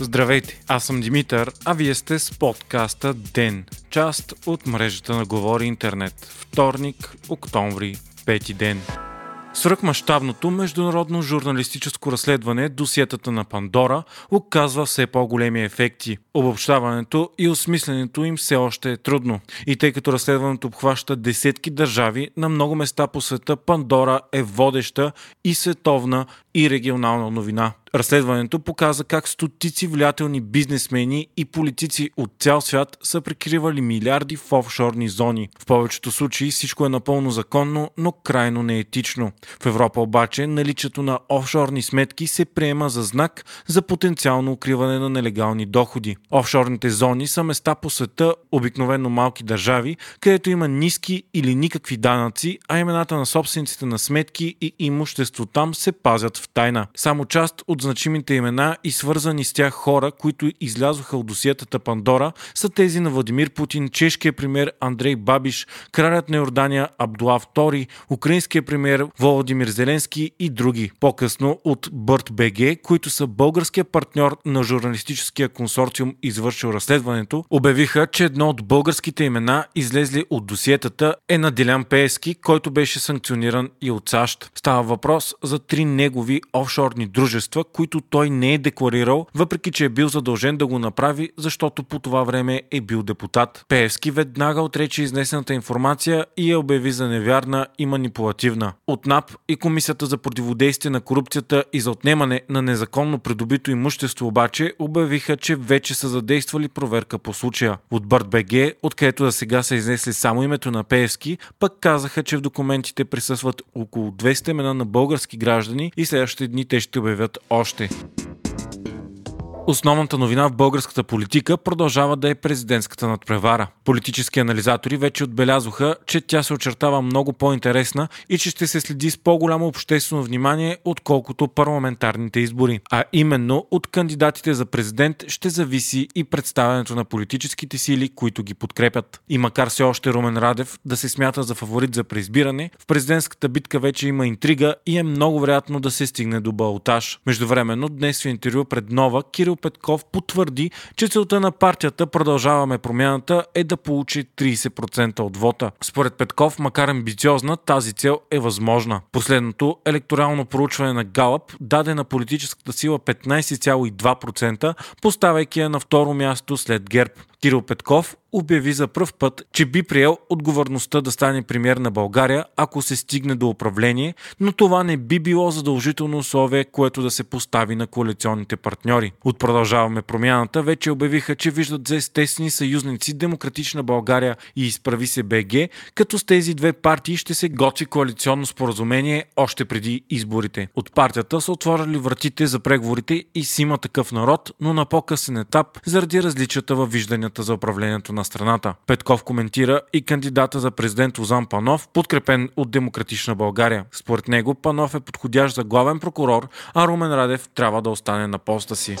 Здравейте, аз съм Димитър, а вие сте с подкаста ДЕН, част от мрежата на Говори Интернет. Вторник, октомври, пети ден. Свръхмащабното международно журналистическо разследване досиетата на Пандора оказва все по-големи ефекти. Обобщаването и осмисленето им все още е трудно. И тъй като разследването обхваща десетки държави, на много места по света Пандора е водеща и световна и регионална новина. Разследването показа как стотици влиятелни бизнесмени и политици от цял свят са прикривали милиарди в офшорни зони. В повечето случаи всичко е напълно законно, но крайно неетично. В Европа обаче наличието на офшорни сметки се приема за знак за потенциално укриване на нелегални доходи. Офшорните зони са места по света, обикновено малки държави, където има ниски или никакви данъци, а имената на собствениците на сметки и имущество там се пазят в тайна. Само част от значимите имена и свързани с тях хора, които излязоха от досиетата Пандора, са тези на Владимир Путин, чешкия премьер Андрей Бабиш, кралят на Йордания Абдуа II, украинския премьер Володимир Зеленски и други. По-късно от Бърт БГ, които са българския партньор на журналистическия консорциум, извършил разследването, обявиха, че едно от българските имена, излезли от досиетата, е на Делян Пески, който беше санкциониран и от САЩ. Става въпрос за три негови офшорни дружества, които той не е декларирал, въпреки че е бил задължен да го направи, защото по това време е бил депутат. Пеевски веднага отрече изнесената информация и я обяви за невярна и манипулативна. От НАП и Комисията за противодействие на корупцията и за отнемане на незаконно придобито имущество обаче обявиха, че вече са задействали проверка по случая. От Бърт БГ, откъдето за сега са изнесли само името на Пеевски, пък казаха, че в документите присъстват около 200 имена на български граждани и следващите дни те ще обявят още. Основната новина в българската политика продължава да е президентската надпревара. Политически анализатори вече отбелязоха, че тя се очертава много по-интересна и че ще се следи с по-голямо обществено внимание, отколкото парламентарните избори. А именно от кандидатите за президент ще зависи и представянето на политическите сили, които ги подкрепят. И макар все още Румен Радев да се смята за фаворит за преизбиране, в президентската битка вече има интрига и е много вероятно да се стигне до балтаж. Междувременно днес в интервю пред Нова Кирил Кирил Петков потвърди, че целта на партията Продължаваме промяната е да получи 30% от вота. Според Петков, макар амбициозна, тази цел е възможна. Последното електорално проучване на Галъп даде на политическата сила 15,2%, поставяйки я на второ място след ГЕРБ. Кирил Петков обяви за пръв път, че би приел отговорността да стане премьер на България, ако се стигне до управление, но това не би било задължително условие, което да се постави на коалиционните партньори. От продължаваме промяната вече обявиха, че виждат за естествени съюзници Демократична България и Изправи се БГ, като с тези две партии ще се готви коалиционно споразумение още преди изборите. От партията са отворили вратите за преговорите и си има такъв народ, но на по-късен етап заради различията във вижданията вижданията за управлението на страната. Петков коментира и кандидата за президент Озан Панов, подкрепен от Демократична България. Според него Панов е подходящ за главен прокурор, а Румен Радев трябва да остане на поста си.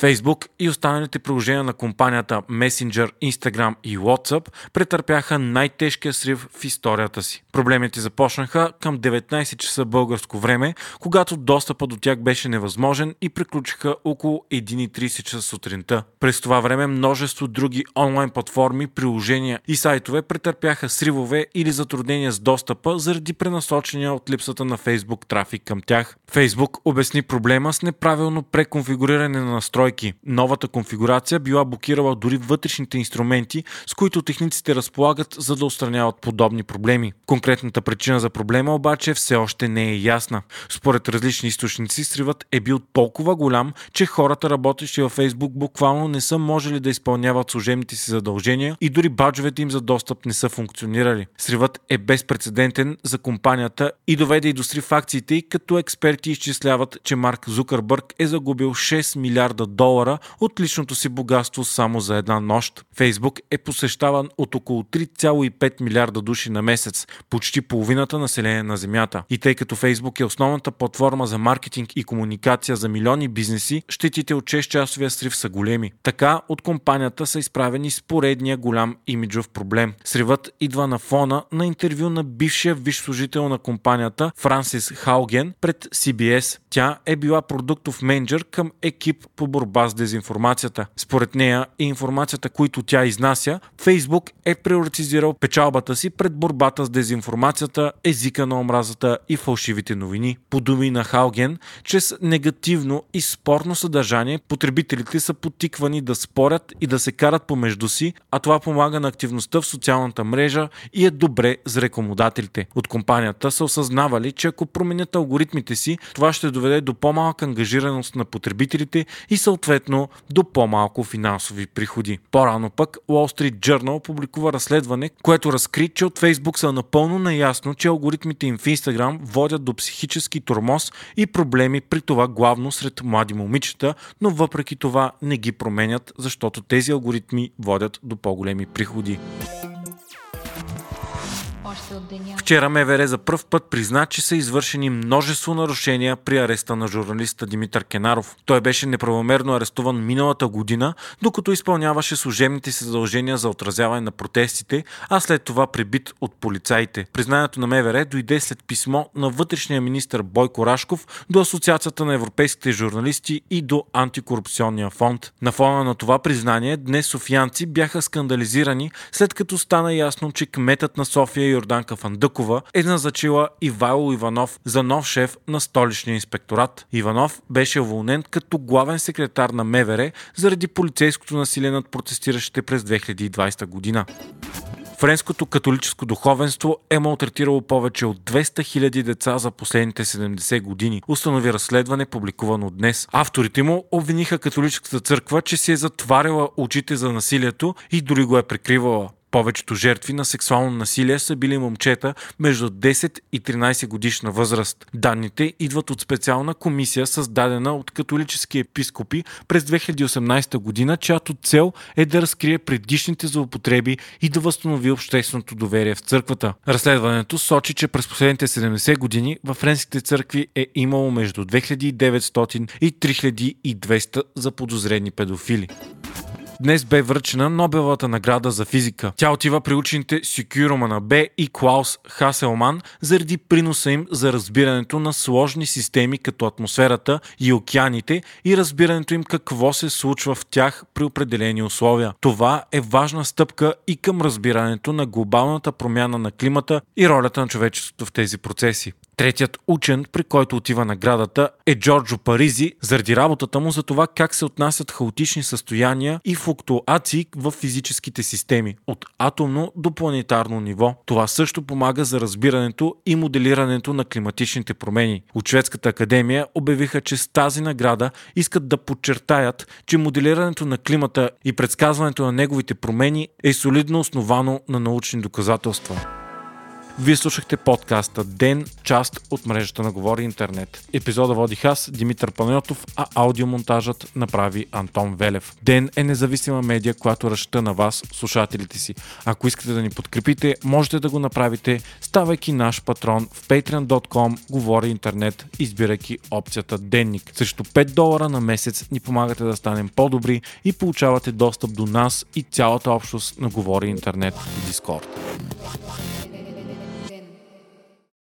Facebook и останалите приложения на компанията Messenger, Instagram и WhatsApp претърпяха най-тежкия срив в историята си. Проблемите започнаха към 19 часа българско време, когато достъпа до тях беше невъзможен и приключиха около 1.30 часа сутринта. През това време множество други онлайн платформи, приложения и сайтове претърпяха сривове или затруднения с достъпа заради пренасочения от липсата на Facebook трафик към тях. Facebook обясни проблема с неправилно преконфигуриране на настройки настройки. Новата конфигурация била блокирала дори вътрешните инструменти, с които техниците разполагат, за да устраняват подобни проблеми. Конкретната причина за проблема обаче все още не е ясна. Според различни източници, сривът е бил толкова голям, че хората, работещи във Facebook, буквално не са можели да изпълняват служебните си задължения и дори баджовете им за достъп не са функционирали. Сривът е безпредседентен за компанията и доведе и до срив акциите, като експерти изчисляват, че Марк Зукърбърг е загубил 6 милиарда долара от личното си богатство само за една нощ. Фейсбук е посещаван от около 3,5 милиарда души на месец, почти половината население на Земята. И тъй като Фейсбук е основната платформа за маркетинг и комуникация за милиони бизнеси, щетите от 6-часовия срив са големи. Така от компанията са изправени с поредния голям имиджов проблем. Сривът идва на фона на интервю на бившия виш служител на компанията Франсис Хауген пред CBS. Тя е била продуктов менеджер към екип по борба борба с дезинформацията. Според нея и информацията, които тя изнася, Фейсбук е приоритизирал печалбата си пред борбата с дезинформацията, езика на омразата и фалшивите новини. По думи на Халген, чрез негативно и спорно съдържание потребителите са потиквани да спорят и да се карат помежду си, а това помага на активността в социалната мрежа и е добре за рекомодателите. От компанията са осъзнавали, че ако променят алгоритмите си, това ще доведе до по-малка ангажираност на потребителите и съответно до по-малко финансови приходи. По-рано пък Wall Street Journal публикува разследване, което разкри, че от Facebook са напълно наясно, че алгоритмите им в Instagram водят до психически тормоз и проблеми при това главно сред млади момичета, но въпреки това не ги променят, защото тези алгоритми водят до по-големи приходи. Вчера МВР за първ път призна, че са извършени множество нарушения при ареста на журналиста Димитър Кенаров. Той беше неправомерно арестуван миналата година, докато изпълняваше служебните си задължения за отразяване на протестите, а след това прибит от полицаите. Признанието на МВР дойде след писмо на вътрешния министр Бойко Рашков до Асоциацията на европейските журналисти и до Антикорупционния фонд. На фона на това признание днес софиянци бяха скандализирани, след като стана ясно, че кметът на София Йорданка Фандъкова е назначила Ивайло Иванов за нов шеф на столичния инспекторат. Иванов беше уволнен като главен секретар на МВР заради полицейското насилие над протестиращите през 2020 година. Френското католическо духовенство е малтретирало повече от 200 000 деца за последните 70 години, установи разследване, публикувано днес. Авторите му обвиниха католическата църква, че си е затваряла очите за насилието и дори го е прикривала. Повечето жертви на сексуално насилие са били момчета между 10 и 13 годишна възраст. Данните идват от специална комисия, създадена от католически епископи през 2018 година, чиято цел е да разкрие предишните злоупотреби и да възстанови общественото доверие в църквата. Разследването сочи, че през последните 70 години във френските църкви е имало между 2900 и 3200 заподозрени педофили. Днес бе връчена Нобеловата награда за физика. Тя отива при учените Сюкю Романа Б и Клаус Хаселман заради приноса им за разбирането на сложни системи като атмосферата и океаните и разбирането им какво се случва в тях при определени условия. Това е важна стъпка и към разбирането на глобалната промяна на климата и ролята на човечеството в тези процеси. Третият учен, при който отива наградата, е Джорджо Паризи, заради работата му за това как се отнасят хаотични състояния и флуктуации в физическите системи, от атомно до планетарно ниво. Това също помага за разбирането и моделирането на климатичните промени. От Шведската академия обявиха, че с тази награда искат да подчертаят, че моделирането на климата и предсказването на неговите промени е солидно основано на научни доказателства. Вие слушахте подкаста Ден, част от мрежата на Говори Интернет. Епизода водих аз, Димитър Панайотов, а аудиомонтажът направи Антон Велев. Ден е независима медия, която разчита на вас, слушателите си. Ако искате да ни подкрепите, можете да го направите, ставайки наш патрон в patreon.com Говори Интернет, избирайки опцията Денник. Срещу 5 долара на месец ни помагате да станем по-добри и получавате достъп до нас и цялата общност на Говори Интернет в Дискорд.